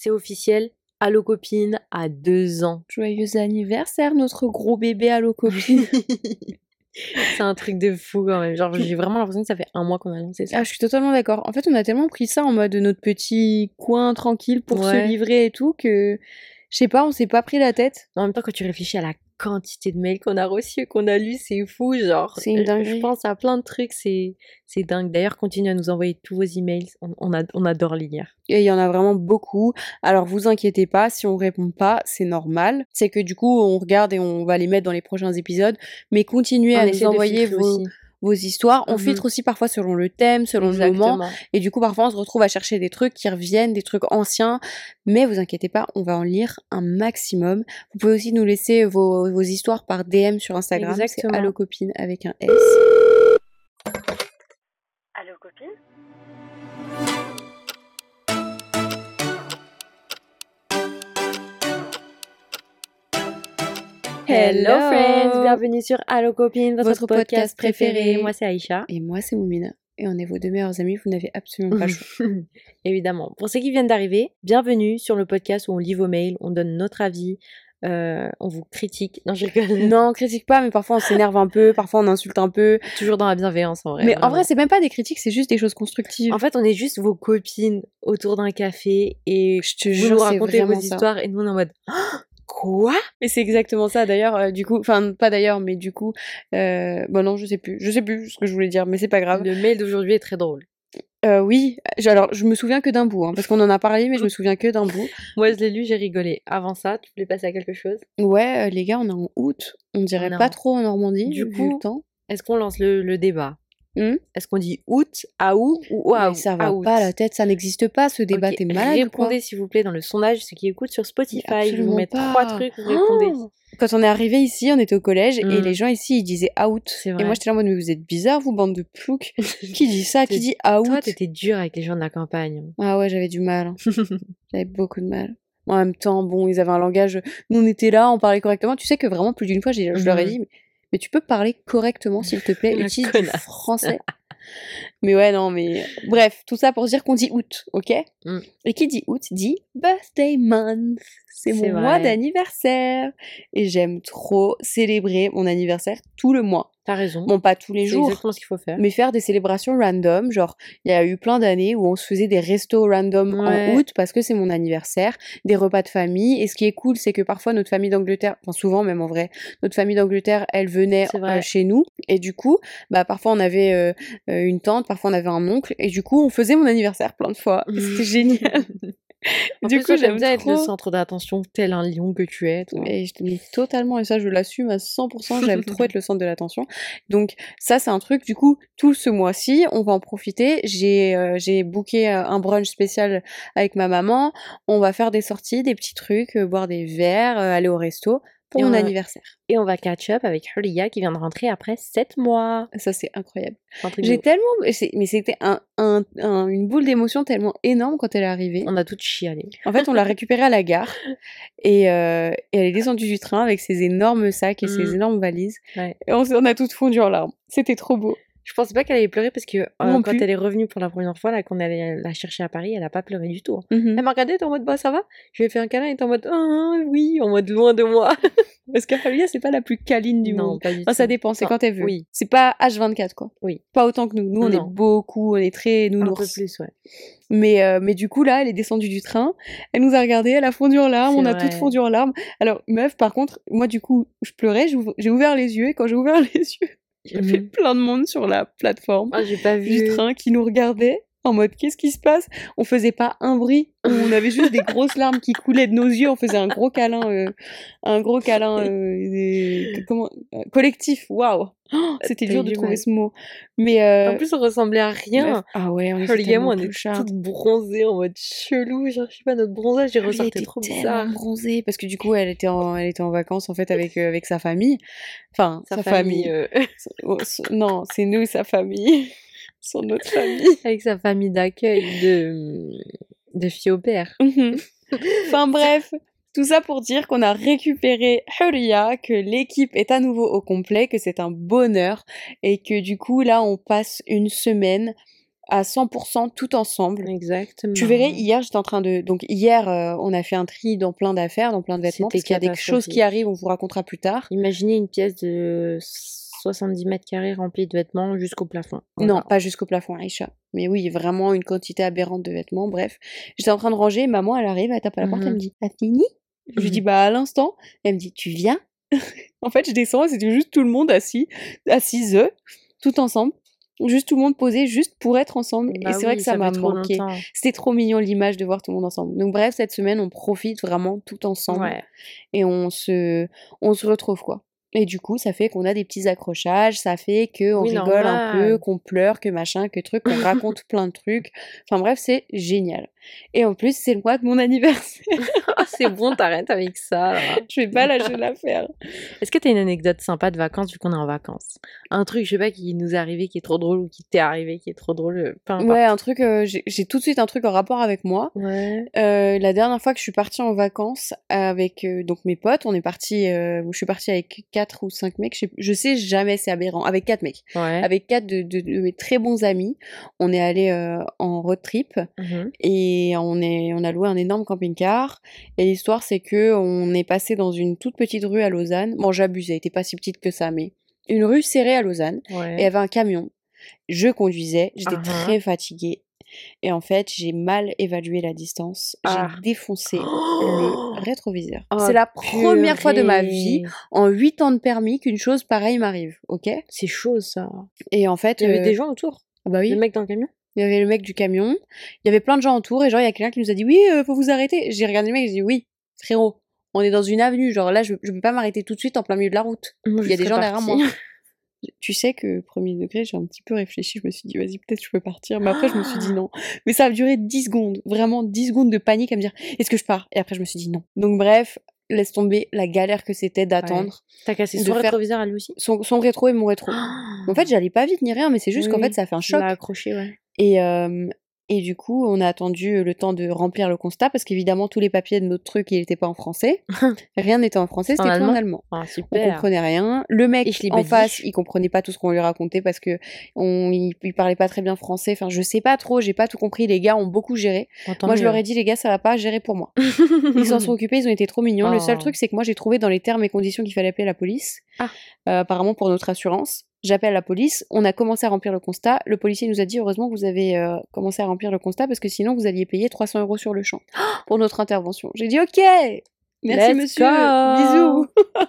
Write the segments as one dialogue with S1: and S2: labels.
S1: c'est officiel. Allo Copine à deux ans.
S2: Joyeux anniversaire, notre gros bébé Allo Copine.
S1: c'est un truc de fou quand même. Genre, j'ai vraiment l'impression que ça fait un mois qu'on a lancé ça.
S2: Ah, je suis totalement d'accord. En fait, on a tellement pris ça en mode notre petit coin tranquille pour se livrer et tout que, je sais pas, on s'est pas pris la tête.
S1: En même temps, quand tu réfléchis à la quantité de mails qu'on a reçus, qu'on a lus, c'est fou. Genre,
S2: C'est une
S1: je-
S2: dinguerie.
S1: Je pense à plein de trucs, c'est c'est dingue. D'ailleurs, continuez à nous envoyer tous vos emails. On, on, a- on adore les lire.
S2: Et il y en a vraiment beaucoup. Alors vous inquiétez pas, si on répond pas, c'est normal. C'est que du coup, on regarde et on va les mettre dans les prochains épisodes. Mais continuez
S1: On
S2: à nous envoyer vos,
S1: aussi.
S2: Vos histoires. On
S1: Mhm.
S2: filtre aussi parfois selon le thème, selon le moment. Et du coup, parfois, on se retrouve à chercher des trucs qui reviennent, des trucs anciens. Mais vous inquiétez pas, on va en lire un maximum. Vous pouvez aussi nous laisser vos, vos histoires par DM sur Instagram. C'est. Allo Copine avec un S.
S1: Allô, copine? Hello friends, bienvenue sur Allo Copine, votre,
S2: Votre
S1: podcast,
S2: podcast
S1: préféré.
S2: préféré.
S1: Moi c'est Aïcha.
S2: Et moi, c'est Moumina. Et on est vos deux meilleurs amis, vous n'avez absolument pas le choix.
S1: Évidemment. Pour ceux qui viennent d'arriver, bienvenue sur le podcast où on lit vos mails, on donne notre avis, euh, on vous critique. Non, je rigole.
S2: non, on critique pas, mais parfois on s'énerve un peu, parfois on insulte un peu.
S1: Toujours dans la bienveillance en vrai.
S2: mais en vrai, c'est même pas des critiques, c'est juste des choses constructives.
S1: En fait, on est juste vos copines autour d'un café et
S2: je te
S1: vous
S2: jure,
S1: nous racontez vos
S2: ça.
S1: histoires et nous on est en mode Ah, quoi?
S2: Et c'est exactement ça. D'ailleurs, euh, du coup, enfin pas d'ailleurs, mais du coup, euh, bon non, je sais plus, je sais plus ce que je voulais dire, mais c'est pas grave.
S1: Le mail d'aujourd'hui est très drôle.
S2: Euh, oui, alors je me souviens que d'un bout, hein, parce qu'on en a parlé, mais je me souviens que d'un bout.
S1: Moi, je l'ai lu, j'ai rigolé. Avant ça, tu voulais passer à quelque chose?
S2: Ouais, les gars, on est en août, on dirait pas trop en Normandie,
S1: Du coup. Est-ce qu'on lance le, le débat?
S2: Hmm?
S1: Est-ce qu'on dit août, août ou
S2: Mais ça va
S1: août
S2: pas la tête, ça n'existe pas ce débat,
S1: Ok,
S2: t'es malade
S1: Répondez s'il vous plaît dans le sondage, ceux qui écoutent sur Spotify. Je vais vous
S2: pas.
S1: trois trucs, vous répondez.
S2: Oh Quand on est arrivé ici, on était au collège et
S1: Mm.
S2: les gens ici ils disaient out. Et moi j'étais là en mode mais vous êtes bizarre vous bande de ploucs. qui dit ça? Qui dit out
S1: Toi, t'étais dur avec les gens de la campagne.
S2: Ah ouais j'avais du mal. hein. J'avais beaucoup de mal. En même temps bon ils avaient un langage. Nous on était là, on parlait correctement. Tu sais que vraiment plus d'une fois je leur ai
S1: Mhm.
S2: dit mais, mais tu peux parler correctement s'il te plaît
S1: La
S2: utilise du français. mais ouais non mais bref tout ça pour dire qu'on dit août ok?
S1: Mm.
S2: Et qui dit août dit birthday month. C'est mon mois d'anniversaire. Et j'aime trop célébrer mon anniversaire tout le mois.
S1: T'as raison.
S2: Bon, pas tous les jours,
S1: exactement ce qu'il faut faire.
S2: mais faire des célébrations random. Genre, il y a eu plein d'années où on se faisait des restos random
S1: Ouais.
S2: en août parce que c'est mon anniversaire, des repas de famille. Et ce qui est cool, c'est que parfois notre famille d'Angleterre, enfin souvent même en vrai, notre famille d'Angleterre, elle venait euh, chez nous. Et du coup, bah parfois on avait euh, euh, une tante, parfois on avait un oncle. Et du coup, on faisait mon anniversaire plein de fois. C'était génial.
S1: En
S2: du coup, j'aime
S1: bien être le centre d'attention, tel un lion que tu es. toi.
S2: Et je te dis totalement, et ça je l'assume à 100%, j'aime trop être le centre de l'attention. Donc ça c'est un truc, du coup, tout ce mois-ci, on va en profiter. J'ai euh, j'ai booké euh, un brunch spécial avec ma maman. On va faire des sorties, des petits trucs, euh, boire des verres, euh, aller au resto pour
S1: Et
S2: mon
S1: on
S2: anniversaire.
S1: Et on va catch up avec Hulia qui vient de rentrer après 7 mois.
S2: Ça c'est incroyable. J'ai tellement... Mais c'était un, un- un- une boule d'émotion tellement énorme quand elle est arrivée.
S1: On a toutes chialé.
S2: En fait, on l'a récupérée à la gare et, euh, et elle est descendue du train avec ses énormes sacs et ses
S1: Mm.
S2: énormes valises.
S1: Ouais.
S2: Et on, on a toutes fondu en larmes. C'était trop beau.
S1: Je pensais pas qu'elle allait pleurer parce que euh, quand
S2: plus.
S1: elle est revenue pour la première fois, là, qu'on allait la chercher à Paris, elle a pas pleuré du tout. hein.
S2: Mhm.
S1: Elle m'a regardé, elle était en mode bah ça va? Je lui ai fait un câlin, elle était en mode ah oui, en mode loin de moi.
S2: Parce que Halia, c'est pas la plus câline du
S1: non,
S2: monde.
S1: pas du
S2: Enfin,
S1: tout.
S2: ça dépend, c'est quand elle veut.
S1: Oui,
S2: C'est pas H24, quoi.
S1: Oui.
S2: Pas autant que nous. Nous, on
S1: Non.
S2: est beaucoup, on est très
S1: un peu plus, ouais.
S2: Mais, euh, mais du coup, là, elle est descendue du train. Elle nous a regardé, elle a fondu en larmes, on a toutes fondu en larmes. Alors, meuf, par contre, moi, du coup, je pleurais, j'ai ouvert les yeux, et quand j'ai ouvert les yeux, il y avait
S1: Mhm.
S2: plein de monde sur la plateforme.
S1: Ah, j'ai pas vu.
S2: du train qui nous regardait en mode qu'est-ce qui se passe? On faisait pas un bruit, on avait juste des grosses larmes qui coulaient de nos yeux, on faisait un gros câlin, euh, un gros câlin euh, des- comment euh, collectif. Waouh, Oh, c'était dur de trouver
S1: mal.
S2: ce mot. Mais
S1: En plus, on ressemblait à rien.
S2: ah ouais, on était
S1: moi, on était toutes bronzées en mode chelou. Genre, je sais pas, notre bronzage, ressortait
S2: était
S1: trop bizarre.
S2: bronzée parce que du coup elle était en elle était en vacances en fait avec avec sa famille enfin
S1: Sa,
S2: sa,
S1: famille,
S2: non c'est nous sa famille son autre famille
S1: avec sa famille d'accueil de, de filles au père.
S2: Mhm. enfin bref, tout ça pour dire qu'on a récupéré Huria, que l'équipe est à nouveau au complet, que c'est un bonheur et que du coup là on passe une semaine à 100% tout ensemble.
S1: Exactement.
S2: Tu verrais, hier, j'étais en train de. Donc, hier, euh, on a fait un tri dans plein d'affaires, dans plein de vêtements, parce qu'il y a des choses qui arrivent, on vous racontera plus tard.
S1: Imaginez une pièce de 70 mètres carrés remplie de vêtements jusqu'au plafond.
S2: Non, pas jusqu'au plafond, Aïcha. Mais oui, vraiment une quantité aberrante de vêtements. Bref, j'étais en train de ranger. Maman, elle arrive, elle tape à la porte, elle
S1: Mhm.
S2: me dit T'as fini? Je lui dis
S1: Mhm.
S2: Bah, à l'instant. Elle me dit Tu viens? En fait, je descends, c'était juste tout le monde assis, assise, tout ensemble. Juste tout le monde posé, juste pour être ensemble.
S1: Bah
S2: et c'est vrai que ça m'a manqué. C'était trop mignon l'image de voir tout le monde ensemble. Donc, bref, cette semaine, on profite vraiment tout ensemble.
S1: Ouais.
S2: et on se, on se retrouve quoi. Et du coup, ça fait qu'on a des petits accrochages, ça fait qu'on
S1: Oui,
S2: rigole un peu, qu'on pleure, que machin, que truc, qu'on raconte plein de trucs. Enfin bref, c'est génial. Et en plus, c'est le mois de mon anniversaire.
S1: Ah, c'est bon, t'arrêtes avec ça. là.
S2: Je vais pas lâcher l'affaire.
S1: Est-ce que t'as une anecdote sympa de vacances vu qu'on est en vacances? Un truc, je sais pas, qui nous est arrivé qui est trop drôle ou qui t'est arrivé qui est trop drôle. euh, Peu importe.
S2: Ouais, un truc, euh, j'ai tout de suite un truc en rapport avec moi.
S1: Ouais.
S2: Euh, la dernière fois que je suis partie en vacances avec euh, donc mes potes, on est parti, je suis partie avec quatre ou cinq mecs, je sais, je sais jamais, c'est aberrant, avec quatre mecs.
S1: Ouais.
S2: avec quatre de, de- de mes très bons amis. On est allé en road trip
S1: Mhm.
S2: et on, est, on a loué un énorme camping-car. Et l'histoire, c'est que on est passé dans une toute petite rue à Lausanne. Bon, j'abusais, elle était pas si petite que ça, mais une rue serrée à Lausanne.
S1: Ouais.
S2: Et il y avait un camion. Je conduisais, j'étais
S1: Ah ah.
S2: très fatiguée. Et en fait, j'ai mal évalué la distance.
S1: Ah.
S2: J'ai défoncé le rétroviseur.
S1: Oh,
S2: c'est la première fois de ma vie, en 8 ans de permis, qu'une chose pareille m'arrive, ok?
S1: C'est chaud ça.
S2: Et en fait...
S1: Il y avait
S2: euh,
S1: des gens autour.
S2: ah bah oui.
S1: Le mec dans le camion?
S2: Il y avait le mec du camion, il y avait plein de gens autour, et genre, il y a quelqu'un qui nous a dit Oui, euh, faut vous arrêter. J'ai regardé le mec, j'ai dit Oui, frérot, on est dans une avenue, genre là, je, je peux pas m'arrêter tout de suite en plein milieu de la route.
S1: Moi,
S2: Il y a des gens derrière moi. Tu sais que, premier degré, j'ai un petit peu réfléchi, je me suis dit Vas-y, peut-être je peux partir. Mais après, je me suis dit non. Mais ça a duré 10 secondes, vraiment 10 secondes de panique à me dire Est-ce que je pars? Et après, je me suis dit non. Donc, bref, laisse tomber la galère que c'était d'attendre
S1: T'as cassé son rétroviseur à lui aussi?
S2: son, son rétro et mon rétro. En fait, j'allais pas vite ni rien, mais c'est juste qu'en
S1: Oui,
S2: fait, ça a fait un choc.
S1: accroché, ouais.
S2: Et, euh, et du coup, on a attendu le temps de remplir le constat parce qu'évidemment, tous les papiers de notre truc, il n'était pas en français. rien n'était en français, c'était tout en
S1: allemand. Ah,
S2: On
S1: super.
S2: comprenait rien. Le mec en face, il comprenait pas tout ce qu'on lui racontait parce que on, il, il parlait pas très bien français. Enfin, je sais pas trop, j'ai pas tout compris. Les gars ont beaucoup géré.
S1: Entends
S2: moi, je leur ai dit, les gars, ça va pas gérer pour moi. Ils s'en sont occupés, ils ont été trop mignons. Le seul
S1: Oh.
S2: truc, c'est que moi, j'ai trouvé dans les termes et conditions qu'il fallait appeler la police.
S1: Ah.
S2: Euh, apparemment pour notre assurance. J'appelle la police. On a commencé à remplir le constat. Le policier nous a dit heureusement que vous avez euh, commencé à remplir le constat parce que sinon vous alliez payer 300 euros sur le champ pour notre intervention. J'ai dit ok. Merci
S1: Let's
S2: monsieur.
S1: go.
S2: Bisous.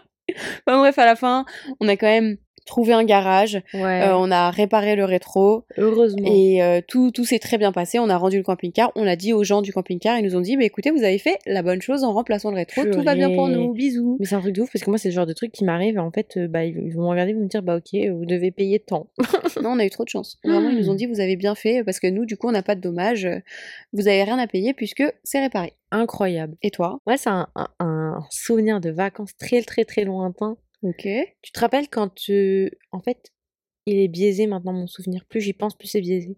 S2: Enfin, bref, à la fin, on a quand même trouvé un garage.
S1: Ouais.
S2: Euh, on a réparé le rétro.
S1: Heureusement.
S2: Et euh, tout, tout s'est très bien passé. On a rendu le camping-car. On l'a dit aux gens du camping-car. Ils nous ont dit, bah, écoutez, vous avez fait la bonne chose en remplaçant le rétro. Tout va bien pour nous. Bisous.
S1: Mais c'est un truc de ouf parce que moi, c'est le genre de truc qui m'arrive. En fait, euh, bah, ils vont me regarder, ils vont me dire, bah, ok, vous devez payer tant.
S2: Non, on a eu trop de chance. Vraiment, ils nous ont
S1: Hmm.
S2: dit, vous avez bien fait parce que nous, du coup, on n'a pas de dommages. Vous avez rien à payer puisque c'est réparé.
S1: Incroyable.
S2: Et toi?
S1: Ouais, c'est un, un- un souvenir de vacances très, très, très lointain.
S2: Ok.
S1: Tu te rappelles quand, euh, en fait, il est biaisé maintenant, mon souvenir? Plus j'y pense, plus c'est biaisé.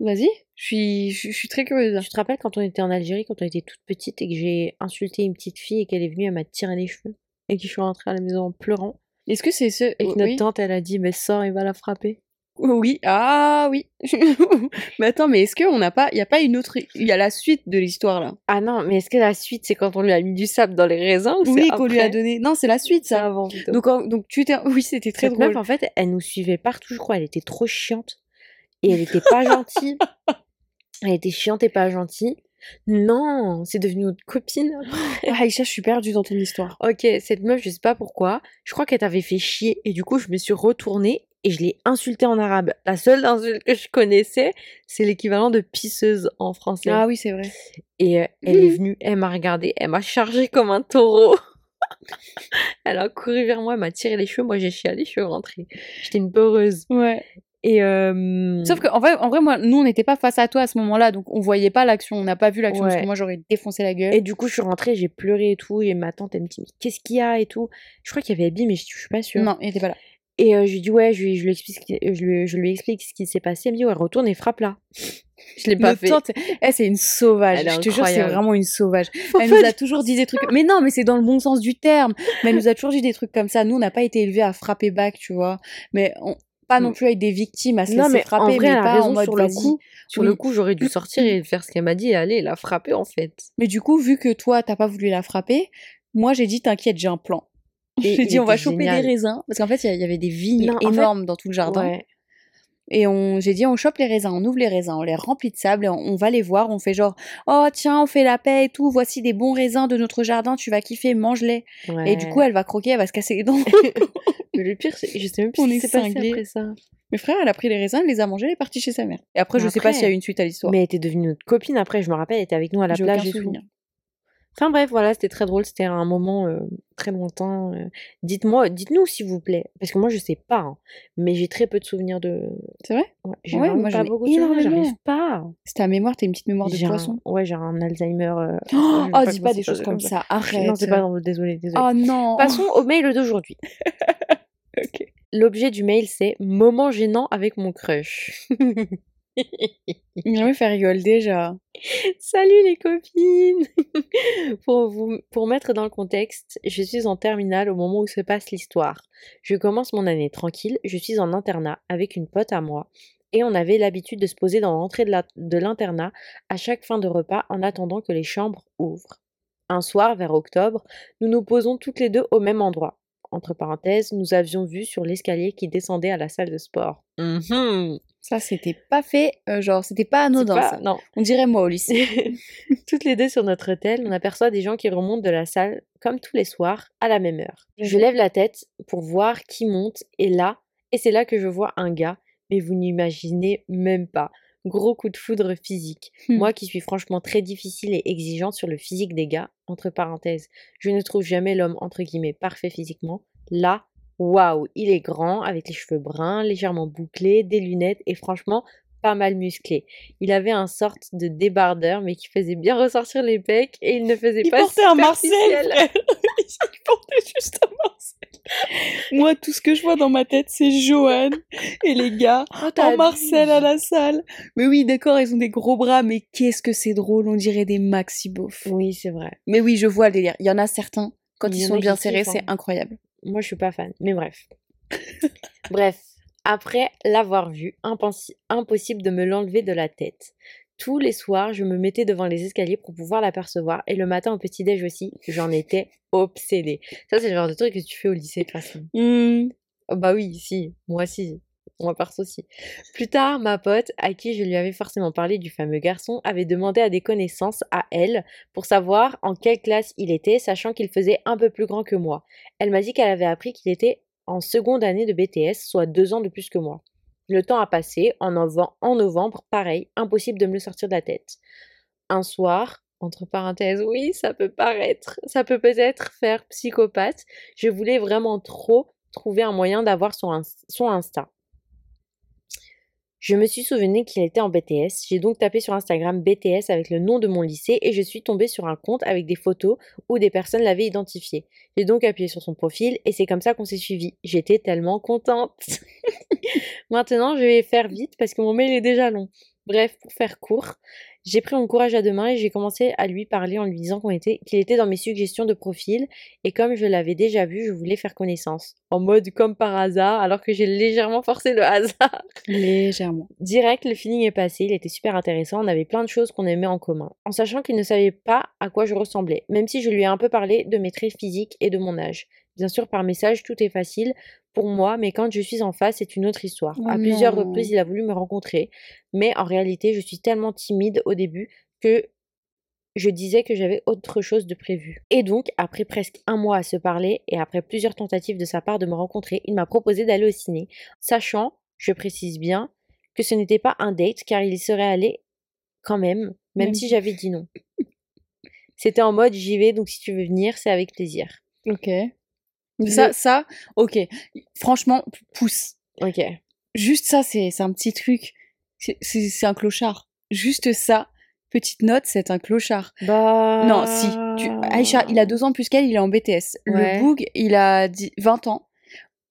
S2: Vas-y. Je suis, je, je suis très curieuse.
S1: Tu te rappelles quand on était en Algérie, quand on était toute petite et que j'ai insulté une petite fille et qu'elle est venue, elle m'a tiré les cheveux et que je suis rentrée à la maison en pleurant?
S2: Est-ce que c'est ce.
S1: et que notre
S2: oui.
S1: tante, elle a dit, mais sors, il va la frapper.
S2: Oui. Ah oui. mais attends, mais est-ce qu'on n'a pas. Il n'y a pas une autre. Il y a la suite de l'histoire là?
S1: Ah non, mais est-ce que la suite, c'est quand on lui a mis du sable dans les raisins ou
S2: Oui,
S1: c'est
S2: qu'on lui a donné. Non, c'est la suite ça.
S1: avant plutôt.
S2: Donc, en- donc tu t'es. Oui, c'était très
S1: Cette
S2: drôle.
S1: meuf, en fait, elle nous suivait partout, je crois. Elle était trop chiante. Et elle était pas gentille. Elle était chiante et pas gentille. Non, c'est devenu notre copine.
S2: Ah, Aïcha, je suis perdue dans ton histoire.
S1: Ok, cette meuf, je sais pas pourquoi. Je crois qu'elle t'avait fait chier. Et du coup, je me suis retournée et je l'ai insultée en arabe. La seule insulte que je connaissais, c'est l'équivalent de pisseuse en français.
S2: Ah oui, c'est vrai.
S1: Et euh, elle est venue, elle m'a regardée, elle m'a chargée comme un taureau. elle a couru vers moi, elle m'a tiré les cheveux, moi j'ai chialé, je suis rentrée. J'étais une peureuse.
S2: Ouais.
S1: Et euh,
S2: Sauf qu'en vrai, en vrai, moi, nous, on n'était pas face à toi à ce moment-là, donc on voyait pas l'action, on n'a pas vu l'action, parce que moi, j'aurais défoncé la gueule.
S1: Et du coup, je suis rentrée, j'ai pleuré et tout, et ma tante, elle me dit, mais qu'est-ce qu'il y a et tout? Je crois qu'il y avait Abby, mais je, je suis pas sûre.
S2: Non, il était pas là.
S1: Et euh, je lui dis, ouais, je lui, je lui explique, ce qui- je lui, je lui explique ce qui s'est passé. Elle me dit, ouais, retourne et frappe là. Je l'ai pas fait.
S2: eh, c'est une sauvage.
S1: Elle
S2: je te jure, c'est vraiment une sauvage.
S1: Faut
S2: Elle nous a toujours dit des trucs. Mais non, mais c'est dans le bon sens du terme. Mais elle nous a toujours dit des trucs comme ça. Nous, on n'a pas été élevés à frapper back, tu vois. Mais on- pas non
S1: Mm.
S2: plus avec des victimes à se
S1: Non,
S2: laisser
S1: mais en
S2: frapper,
S1: vrai,
S2: mais
S1: elle a
S2: pas
S1: raison
S2: en mode
S1: sur le coup. Sur le coup, j'aurais dû sortir et faire ce qu'elle m'a dit et aller la frapper en fait.
S2: Mais du coup, vu que toi, t'as pas voulu la frapper, moi j'ai dit t'inquiète, j'ai un plan.
S1: Et
S2: J'ai
S1: il
S2: dit on va choper
S1: génial.
S2: des raisins parce qu'en fait il y avait des vignes
S1: Non, en fait-
S2: énormes dans tout le jardin
S1: Ouais.
S2: et on j'ai dit on chope les raisins, on ouvre les raisins, on les remplit de sable et on, on va les voir, on fait genre oh tiens on fait la paix et tout, voici des bons raisins de notre jardin, tu vas kiffer, mange-les. Et du coup elle va croquer, elle va se casser les dents.
S1: Mais le pire, c'est- je sais même plus
S2: On
S1: ce qui
S2: est
S1: s'est passé
S2: cinglés.
S1: après ça.
S2: Mes frères, elle a pris les raisins, elle les a mangés, elle est partie chez sa mère. Et après,
S1: Mais
S2: je sais pas
S1: après-
S2: s'il y a eu une suite à l'histoire.
S1: Mais elle était devenue notre copine après, je me rappelle, elle était avec nous à la plage et tout. Enfin bref, voilà, c'était très drôle, c'était un moment euh, très lointain. euh. Dites-moi, dites-nous s'il vous plaît, parce que moi je sais pas, hein, mais j'ai très peu de souvenirs de.
S2: C'est vrai?
S1: Ouais, j'ai
S2: Ouais, moi,
S1: pas beaucoup de souvenirs, j'arrive pas.
S2: C'est ta mémoire, t'as une petite mémoire de
S1: J'ai un-
S2: poisson.
S1: Ouais, j'ai un Alzheimer. euh,
S2: Oh, oh, dis pas des choses comme ça, arrête.
S1: Non, c'est pas dans- désolé, désolé.
S2: Oh non.
S1: Passons au mail d'aujourd'hui.
S2: Ok.
S1: L'objet du mail c'est moment gênant avec mon crush.
S2: Il me fait rigoler déjà.
S1: Salut les copines pour, vous, pour mettre dans le contexte, je suis en terminale au moment où se passe l'histoire. Je commence mon année tranquille, je suis en internat avec une pote à moi et on avait l'habitude de se poser dans l'entrée de l'internat à chaque fin de repas en attendant que les chambres ouvrent. Un soir, vers octobre, nous nous posons toutes les deux au même endroit. Entre parenthèses, nous avions vu sur l'escalier qui descendait à la salle de sport. Mhm.
S2: Ça, c'était pas fait, euh, genre, c'était pas anodin,
S1: pas-
S2: ça.
S1: Non,
S2: On dirait moi au lycée.
S1: Toutes les deux sur notre hôtel, on aperçoit des gens qui remontent de la salle, comme tous les soirs, à la même heure. Je
S2: Mhm.
S1: lève la tête pour voir qui monte, et là, et c'est là que je vois un gars, mais vous n'imaginez même pas. Gros coup de foudre physique.
S2: Hmm.
S1: Moi qui suis franchement très difficile et exigeante sur le physique des gars, entre parenthèses, je ne trouve jamais l'homme entre guillemets parfait physiquement. Là, waouh, il est grand, avec les cheveux bruns, légèrement bouclés, des lunettes et franchement pas mal musclé. Il avait un sorte de débardeur, mais qui faisait bien ressortir les pecs et il ne faisait
S2: Il
S1: pas
S2: portait un Marcel. Il portait juste un Marcel. Moi, tout ce que je vois dans ma tête, c'est Johan et les gars
S1: Oh,
S2: en Marcel à la salle. Mais oui, d'accord, ils ont des gros bras, mais qu'est-ce que c'est drôle, on dirait des maxi beaufs.
S1: Oui, c'est vrai.
S2: Mais oui, je vois le délire. Il y en a certains, quand ils
S1: en
S2: sont bien serrés, c'est
S1: hein.
S2: incroyable.
S1: Moi, je suis pas fan, mais bref. bref, après l'avoir vu, impossible de me l'enlever de la tête. Tous les soirs, je me mettais devant les escaliers pour pouvoir l'apercevoir, et le matin au petit-déj aussi, j'en étais obsédée. Ça, c'est le genre de truc que tu fais au lycée, de façon. Oh, bah oui, si, moi si. Moi perso aussi. Plus tard, ma pote, à qui je lui avais forcément parlé du fameux garçon, avait demandé à des connaissances à elle pour savoir en quelle classe il était, sachant qu'il faisait un peu plus grand que moi. Elle m'a dit qu'elle avait appris qu'il était en seconde année de BTS, soit deux ans de plus que moi. Le temps a passé, en, novembre, pareil, impossible de me le sortir de la tête. Un soir, entre parenthèses, oui, ça peut paraître, ça peut peut-être faire psychopathe, je voulais vraiment trop trouver un moyen d'avoir son, son Insta. Je me suis souvenu qu'il était en BTS. J'ai donc tapé sur Instagram BTS avec le nom de mon lycée et je suis tombée sur un compte avec des photos où des personnes l'avaient identifié. J'ai donc appuyé sur son profil et c'est comme ça qu'on s'est suivis. J'étais tellement contente. Maintenant, je vais faire vite parce que mon mail est déjà long. Bref, pour faire court, j'ai pris mon courage à deux mains et j'ai commencé à lui parler en lui disant qu'on était, qu'il était dans mes suggestions de profil et comme je l'avais déjà vu, je voulais faire connaissance. En mode comme par hasard, alors que j'ai légèrement forcé le hasard.
S2: Légèrement.
S1: Direct, le feeling est passé, il était super intéressant, on avait plein de choses qu'on aimait en commun. En sachant qu'il ne savait pas à quoi je ressemblais, même si je lui ai un peu parlé de mes traits physiques et de mon âge. Bien sûr, par message, tout est facile pour moi, mais quand je suis en face, c'est une autre histoire.
S2: Oh
S1: à plusieurs reprises, il a voulu me rencontrer, mais en réalité, je suis tellement timide au début que je disais que j'avais autre chose de prévu. Et donc, après presque un mois à se parler et après plusieurs tentatives de sa part de me rencontrer, il m'a proposé d'aller au ciné, sachant, je précise bien, que ce n'était pas un date car il y serait allé quand même, même si- j'avais dit non. C'était en mode j'y vais, donc si tu veux venir, c'est avec plaisir.
S2: Ok. Ça, ça, ok. Franchement, pousse.
S1: Ok.
S2: Juste ça, c'est c'est un petit truc. C'est- un clochard. Juste ça, petite note, c'est un clochard.
S1: Bah.
S2: Non, si. Tu... Aïcha, il a deux ans plus qu'elle, il est en BTS.
S1: Ouais.
S2: Le Boog, il a dix- 20 ans.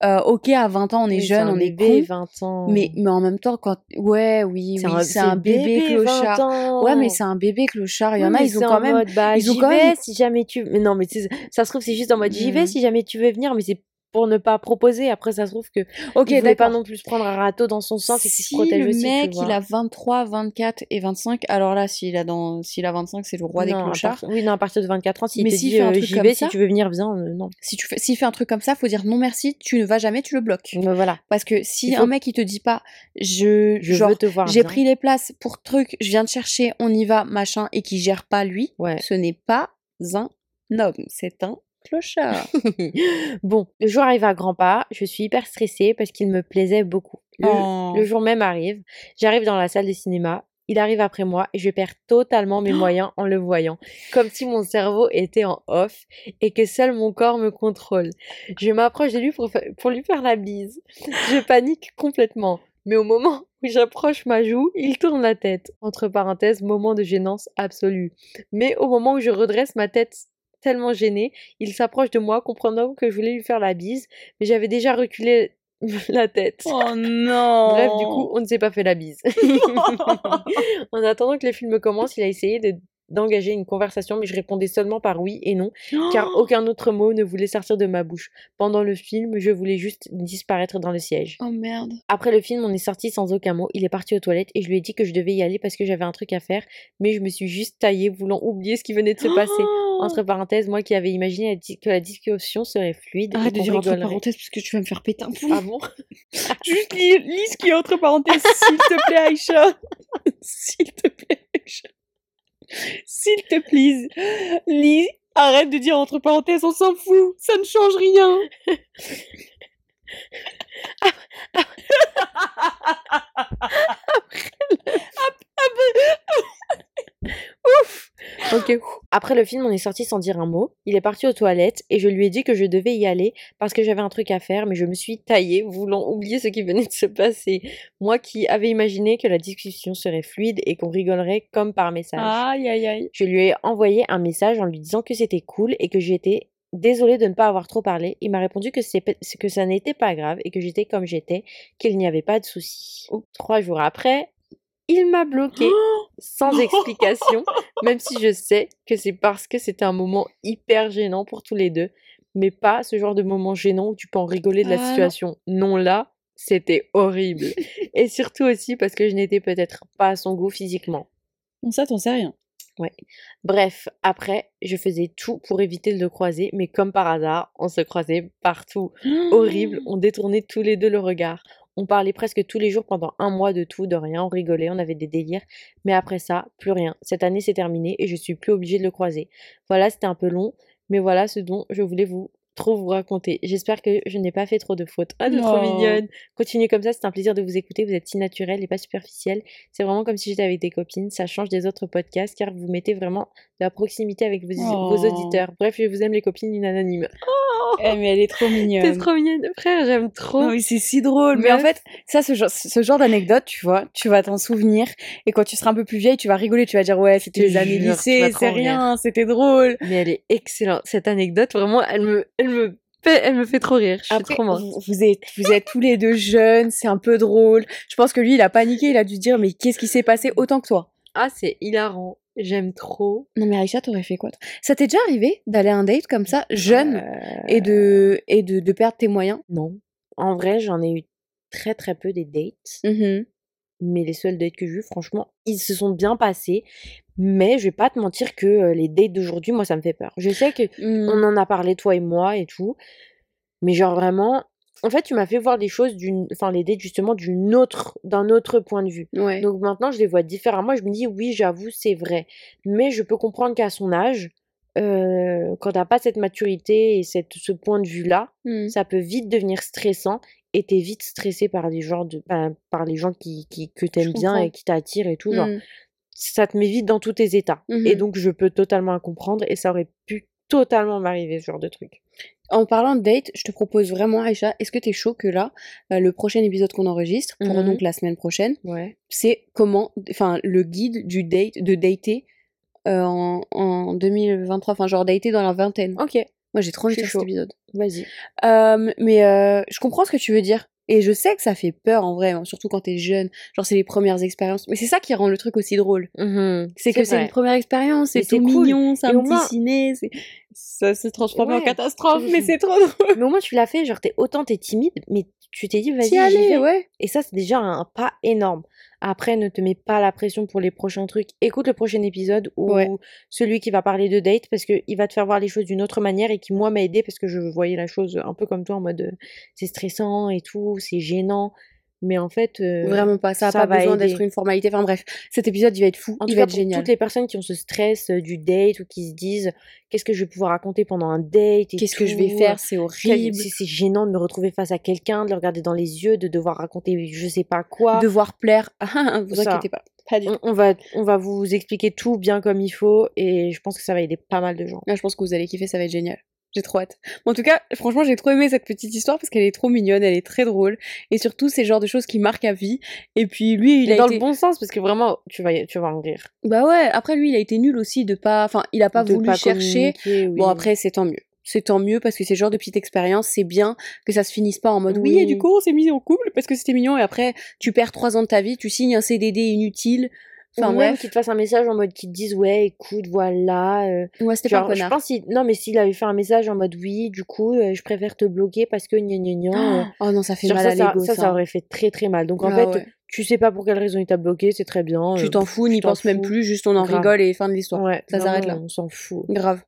S2: Euh, ok, à 20 ans, on est
S1: Oui,
S2: jeune,
S1: un
S2: on est
S1: bébé,
S2: con.
S1: 20 ans.
S2: Mais, mais en même temps, quand. Ouais, oui, oui, c'est un, bébé,
S1: 20
S2: clochard. Ouais, mais c'est un bébé clochard. Il y en
S1: Oui,
S2: a, ils ont quand même.
S1: mode, bah,
S2: ils ont
S1: j'y
S2: quand
S1: vais
S2: même-
S1: si jamais tu. Mais non, mais ça se trouve, c'est juste en mode j'y vais
S2: Mhm.
S1: si jamais tu veux venir, mais c'est pour ne pas proposer. Après, ça se trouve que
S2: Ok,
S1: il pas non plus prendre un râteau dans son sens et qu'il se
S2: Si
S1: protège
S2: le
S1: aussi, tu
S2: mec, il a 23, 24 et 25, alors là, s'il a, dans... s'il a 25, c'est le roi des
S1: Non,
S2: clochards.
S1: part- Oui, non, à partir de 24 ans, s'il te dit
S2: fait un
S1: euh,
S2: truc
S1: j'y
S2: comme
S1: vais,
S2: ça-
S1: si tu veux venir, viens, euh, non.
S2: Si tu fais, s'il fait un truc comme ça, faut dire non merci, tu ne vas jamais, tu le bloques.
S1: Mais voilà,
S2: Parce que si
S1: faut-
S2: un mec il te dit pas, je,
S1: je
S2: genre,
S1: veux te voir.
S2: j'ai pris les places pour truc, je viens de chercher, on y va, machin, et qui gère pas lui,
S1: Ouais.
S2: ce n'est pas un homme, c'est un clochard.
S1: bon, le jour arrive à grands pas, je suis hyper stressée parce qu'il me plaisait beaucoup. Le,
S2: Oh.
S1: le jour même arrive, j'arrive dans la salle de cinéma, il arrive après moi et je perds totalement mes moyens en le voyant, comme si mon cerveau était en off et que seul mon corps me contrôle. Je m'approche de lui pour, pour lui faire la bise. Je panique complètement. Mais au moment où j'approche ma joue, il tourne la tête. Entre parenthèses, moment de gênance absolue. Mais au moment où je redresse ma tête tellement gênée, il s'approche de moi, comprenant que je voulais lui faire la bise, mais j'avais déjà reculé la tête.
S2: Oh non
S1: Bref, du coup, on ne s'est pas fait la bise. en attendant que le film commence, il a essayé de d'engager une conversation, mais je répondais seulement par oui et non, car aucun autre mot ne voulait sortir de ma bouche. Pendant le film, je voulais juste disparaître dans le siège.
S2: Oh merde.
S1: Après le film, on est sorti sans aucun mot. Il est parti aux toilettes et je lui ai dit que je devais y aller parce que j'avais un truc à faire, mais je me suis juste taillée voulant oublier ce qui venait de se passer. Entre parenthèses, moi qui avais imaginé la que la discussion serait fluide
S2: Arrête de dire entre parenthèses parce que tu vas me faire péter un plomb.
S1: Ah bon?
S2: Juste lis, lis ce qui est entre parenthèses, s'il te plaît, Aïcha. s'il te plaît. S'il te plaît, lis. Arrête de dire entre parenthèses, on s'en fout, ça ne change rien.
S1: Ok. Après le film, on est sorti sans dire un mot. Il est parti aux toilettes et je lui ai dit que je devais y aller parce que j'avais un truc à faire, mais je me suis taillée, voulant oublier ce qui venait de se passer. Moi qui avais imaginé que la discussion serait fluide et qu'on rigolerait comme par message.
S2: Aïe, aïe, aïe.
S1: Je lui ai envoyé un message en lui disant que c'était cool et que j'étais désolée de ne pas avoir trop parlé. Il m'a répondu que, que ça n'était pas grave et que j'étais comme j'étais, qu'il n'y avait pas de souci. Trois jours après, il m'a bloqué sans explication, même si je sais que c'est parce que c'était un moment hyper gênant pour tous les deux, mais pas ce genre de moment gênant où tu peux en rigoler de la
S2: Ah
S1: situation. Non, là, c'était horrible. et surtout aussi parce que je n'étais peut-être pas à son goût physiquement.
S2: Bon, ça, t'en sais rien.
S1: Bref, après, je faisais tout pour éviter de le croiser, mais comme par hasard, on se croisait partout. Horrible, on détournait tous les deux le regard. On parlait presque tous les jours pendant un mois de tout, de rien, on rigolait, on avait des délires. Mais après ça, plus rien. Cette année s'est terminée et je suis plus obligée de le croiser. Voilà, c'était un peu long, mais voilà ce dont je voulais vous trop vous raconter. J'espère que je n'ai pas fait trop de fautes. Ah, t'es trop
S2: Oh.
S1: mignonne. Continuez comme ça, c'est un plaisir de vous écouter. Vous êtes si naturel et pas superficiel. C'est vraiment comme si j'étais avec des copines. Ça change des autres podcasts car vous mettez vraiment de la proximité avec vos, vos
S2: Oh.
S1: auditeurs. Bref, je vous aime les copines une anonyme.
S2: Eh, mais elle est trop mignonne.
S1: T'es trop mignonne, frère, j'aime trop.
S2: Non, mais c'est si drôle. Mais en fait, ça, ce genre, ce genre d'anecdote, tu vois, tu vas t'en souvenir. Et quand tu seras un peu plus vieille, tu vas rigoler. Tu vas dire, ouais, c'était les années lycée, c'est rien, c'était drôle.
S1: Mais elle est excellente. Cette anecdote, vraiment, elle me, elle me, fait, elle me fait trop rire. Je suis
S2: Après,
S1: trop morte.
S2: vous, êtes, vous êtes tous les deux jeunes, c'est un peu drôle. Je pense que lui, il a paniqué, il a dû dire, mais qu'est-ce qui s'est passé autant que toi?
S1: Ah, c'est hilarant. J'aime trop.
S2: Non, mais Aïcha, t'aurais fait quoi toi? Ça t'est déjà arrivé d'aller à un date comme ça, jeune,
S1: Euh,
S2: et, de, et de, de perdre tes moyens?
S1: Non. En vrai, j'en ai eu très très peu des dates.
S2: Mhm.
S1: Mais les seuls dates que j'ai eu, franchement, ils se sont bien passés. Mais je vais pas te mentir que euh, les dates d'aujourd'hui, moi, ça me fait peur. Je sais que
S2: Mm.
S1: on en a parlé, toi et moi, et tout. Mais genre vraiment, en fait, tu m'as fait voir des choses d'une, enfin, les dates justement d'une autre, d'un autre point de vue.
S2: Ouais.
S1: Donc maintenant, je les vois différemment. Je me dis, oui, j'avoue, c'est vrai. Mais je peux comprendre qu'à son âge, euh, quand t'as pas cette maturité et cette, ce point de vue-là,
S2: Mm.
S1: ça peut vite devenir stressant et t'es vite stressé par les gens, de, ben, par les gens qui, qui, que t'aimes bien et qui t'attirent et tout. Genre,
S2: Mm.
S1: ça te met vite dans tous tes états. Et
S2: Mhm.
S1: donc, je peux totalement le comprendre et ça aurait pu totalement m'arriver, ce genre de truc.
S2: En parlant de date, je te propose vraiment, Aïcha, est-ce que t'es chaud que là, euh, le prochain épisode qu'on enregistre, pour
S1: Mhm.
S2: donc la semaine prochaine,
S1: Ouais.
S2: c'est comment, enfin, le guide du date, de dater euh, en, en 2023, enfin, genre dater dans la vingtaine.
S1: Ok,
S2: Moi, j'ai trop envie de faire cet épisode.
S1: vas-y.
S2: Euh, mais je comprends ce que tu veux dire. Et je sais que ça fait peur en vrai, hein, surtout quand t'es jeune. Genre, c'est les premières expériences. Mais c'est ça qui rend le truc aussi drôle.
S1: Mhm,
S2: C'est que c'est une première expérience, c'est tout
S1: cool.
S2: mignon, c'est un petit
S1: moins-
S2: ciné. Ça se transforme en catastrophe, mais c'est trop drôle.
S1: Mais au moins, tu l'as fait. Genre, t'es autant t'es timide, mais tu t'es dit, vas-y, j'y
S2: ouais.
S1: Et ça, c'est déjà un pas énorme. Après, ne te mets pas la pression pour les prochains trucs. Écoute le prochain épisode ou
S2: Ouais.
S1: celui qui va parler de date parce qu'il va te faire voir les choses d'une autre manière et qui, moi, m'a aidé parce que je voyais la chose un peu comme toi en mode euh, c'est stressant et tout, c'est gênant. Mais en fait, euh,
S2: Vraiment pas, ça a
S1: ça
S2: pas
S1: va
S2: besoin d'être une formalité. Enfin bref, cet épisode, il va être fou,
S1: En
S2: il
S1: tout
S2: va
S1: cas,
S2: être
S1: pour
S2: génial.
S1: toutes les personnes qui ont ce stress euh, du date ou qui se disent qu'est-ce que je vais pouvoir raconter pendant un date
S2: Qu'est-ce que je vais faire? C'est horrible.
S1: C'est gênant de me retrouver face à quelqu'un, de le regarder dans les yeux, de devoir raconter je sais pas quoi.
S2: Devoir plaire. Vous
S1: Ça.
S2: inquiétez pas. Pas du tout.
S1: On, on va, on va vous expliquer tout bien comme il faut et je pense que ça va aider pas mal de gens.
S2: Là, je pense que vous allez kiffer, ça va être génial. J'ai trop hâte. En tout cas, franchement, j'ai trop aimé cette petite histoire parce qu'elle est trop mignonne, elle est très drôle. Et surtout, c'est le genre de choses qui marquent à vie. Et puis, lui, il
S1: Mais
S2: a
S1: dans
S2: été...
S1: le bon sens parce que vraiment, tu vas, tu vas en rire.
S2: Bah ouais, après, lui, il a été nul aussi de pas... Enfin, il a pas
S1: De
S2: voulu chercher.
S1: communiquer, oui.
S2: Bon, après, c'est tant mieux. C'est tant mieux parce que c'est le genre de petite expérience, c'est bien que ça se finisse pas en mode oui, et du
S1: Oui.
S2: coup on s'est mis en couple parce que c'était mignon et après tu perds trois ans de ta vie, tu signes un CDD inutile. Enfin
S1: Ou même qu'ils te fassent un message en mode qu'ils te disent ouais écoute voilà euh,
S2: ouais, c'était pas un
S1: je pense qu'il non mais s'il avait fait un message en mode oui du coup euh, je préfère te bloquer parce que gna gna gna euh,
S2: Oh non, ça fait
S1: genre,
S2: mal
S1: ça,
S2: à
S1: ça,
S2: l'ego
S1: ça,
S2: ça.
S1: ça aurait fait très très mal donc en
S2: Ah
S1: fait
S2: ouais.
S1: tu sais pas pour quelle raison il t'a bloqué c'est très bien
S2: Tu t'en fous, n'y pense même plus, juste on en
S1: Grave.
S2: rigole et fin de l'histoire.
S1: ouais
S2: ça s'arrête là.
S1: on s'en fout
S2: Grave.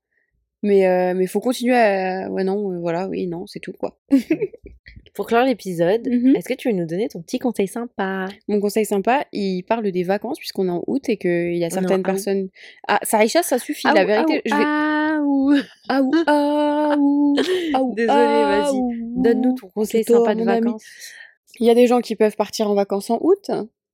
S2: Mais euh, mais faut continuer à ouais non, euh, voilà, oui, non, c'est tout quoi.
S1: pour clore l'épisode
S2: Mhm.
S1: est-ce que tu veux nous donner ton petit conseil sympa?
S2: Mon conseil sympa, il parle des vacances puisqu'on est en août et qu'il y a certaines personnes. Ah, Sarisha, ça suffit. la
S1: Ah,
S2: vérité, je vais.
S1: ah, ou-
S2: Ah ou ah ou ah ou,
S1: Désolée,
S2: ah
S1: vas-y.
S2: ou.
S1: donne-nous ton conseil
S2: Plutôt,
S1: sympa de vacances
S2: Il y a des gens qui peuvent partir en vacances en août.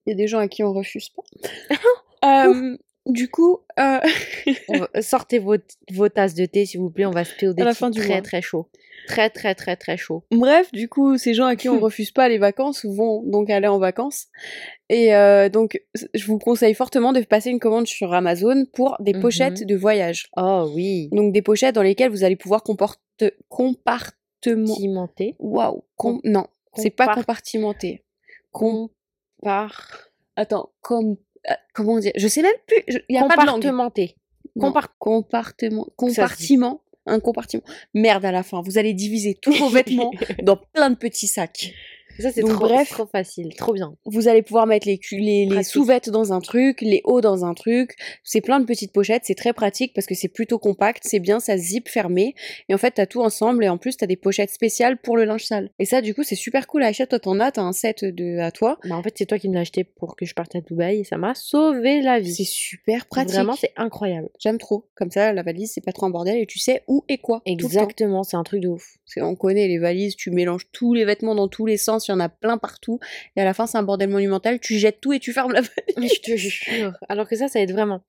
S2: Il y a des gens à qui on refuse pas. Euh, du coup, euh,
S1: va- sortez vos, vos tasses de thé s'il vous plaît on va se des
S2: À la fin du
S1: très
S2: mois.
S1: très chaud très très très très chaud
S2: bref, du coup, ces gens à qui on refuse pas les vacances vont donc aller en vacances. Et euh, donc, je vous conseille fortement de passer une commande sur Amazon pour des
S1: Mhm.
S2: pochettes de voyage.
S1: oh oui
S2: Donc des pochettes dans lesquelles vous allez pouvoir comporte... compartement.
S1: Cimenté
S2: Waouh. Com- Non, c'est pas compartimenté. Com...
S1: par
S2: Attends, com... comment dire Je sais même plus. Il y a pas de langue.
S1: Compart-
S2: compartiment. Compartiment. Un compartiment. Merde à la fin. Vous allez diviser tous vos vêtements dans plein de petits sacs.
S1: Ça c'est trop,
S2: bref.
S1: trop facile trop bien
S2: Vous allez pouvoir mettre les, les, sous-vêtements dans un truc, les hauts dans un truc. C'est plein de petites pochettes. C'est très pratique parce que c'est plutôt compact. C'est bien, ça zip fermé. Et en fait, t'as tout ensemble. Et en plus, t'as des pochettes spéciales pour le linge sale. Et ça, du coup, c'est super cool. Aïcha, toi, t'en as. T'as un set de, à toi.
S1: bah, en fait c'est toi qui me l'as acheté pour que je parte à Dubaï et ça m'a sauvé la vie
S2: C'est super pratique.
S1: vraiment c'est incroyable
S2: J'aime trop. Comme ça, la valise, c'est pas trop un bordel et tu sais où et quoi.
S1: exactement c'est un truc de ouf
S2: qu'on connaît les valises, tu mélanges tous les vêtements dans tous les sens, il y en a plein partout. Et à la fin, c'est un bordel monumental. Tu jettes tout et tu fermes la valise.
S1: Mais je te jure. Alors que ça, ça aide vraiment.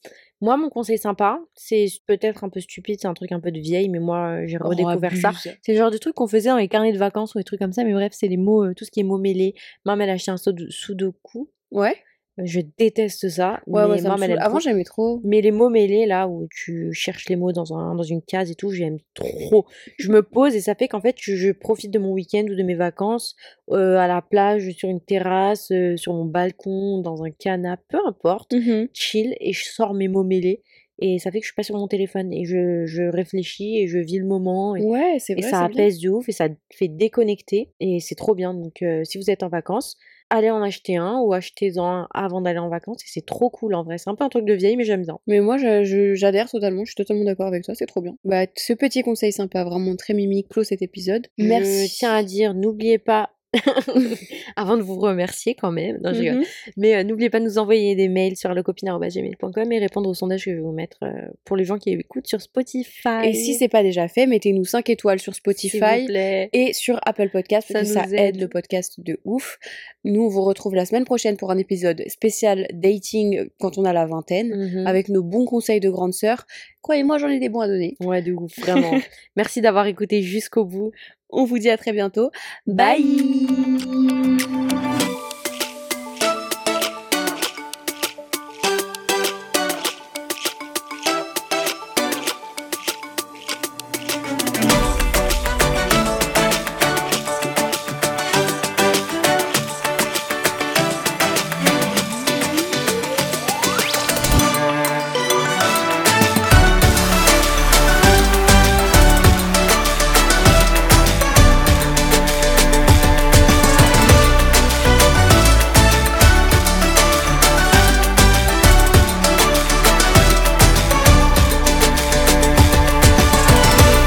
S1: Moi, mon conseil sympa, c'est peut-être un peu stupide, c'est un truc un peu de vieille, mais moi, euh, j'ai redécouvert ça. C'est le genre de truc qu'on faisait dans les carnets de vacances ou des trucs comme ça, mais bref, c'est les mots, euh, tout ce qui est mots mêlés. Maman, elle a acheté un sud- sudoku.
S2: Ouais.
S1: Je déteste ça.
S2: Ouais,
S1: mais
S2: ouais, ça Avant, j'aimais trop.
S1: Mais les mots mêlés, là, où tu cherches les mots dans, un, dans une case et tout, j'aime trop. Je me pose et ça fait qu'en fait, je, je profite de mon week-end ou de mes vacances euh, à la plage, sur une terrasse, euh, sur mon balcon, dans un canapé, peu importe
S2: Mhm.
S1: chill et je sors mes mots mêlés et ça fait que je suis pas sur mon téléphone et je, je réfléchis et je vis le moment et,
S2: Ouais, c'est
S1: et
S2: vrai.
S1: ça
S2: c'est bien.
S1: apaise de ouf et ça fait déconnecter et c'est trop bien donc euh, si vous êtes en vacances allez en acheter un ou achetez-en un avant d'aller en vacances et c'est trop cool en vrai c'est un peu un truc de vieille mais j'aime bien
S2: Mais moi, j'adhère totalement. Je suis totalement d'accord avec toi. C'est trop bien. Bah, ce petit conseil sympa, vraiment très mimique, clôt cet épisode. Merci.
S1: je tiens à dire n'oubliez pas avant de vous remercier quand même non.
S2: Mhm.
S1: Mais euh, n'oubliez pas de nous envoyer des mails sur lecopinard.gmail.com et répondre au sondage que je vais vous mettre euh, pour les gens qui écoutent sur Spotify.
S2: Et si c'est pas déjà fait, mettez-nous 5 étoiles sur
S1: vous
S2: Spotify.
S1: plaît.
S2: et sur Apple Podcast,
S1: Ça
S2: parce que ça aide
S1: aide.
S2: le podcast de ouf. Nous, on vous retrouve la semaine prochaine pour un épisode spécial dating quand on a la vingtaine,
S1: Mhm.
S2: avec nos bons conseils de grande sœur. Croyez-moi, j'en ai des bons à donner.
S1: Ouais, de ouf, vraiment. Merci d'avoir écouté jusqu'au bout.
S2: On vous dit à très bientôt. Bye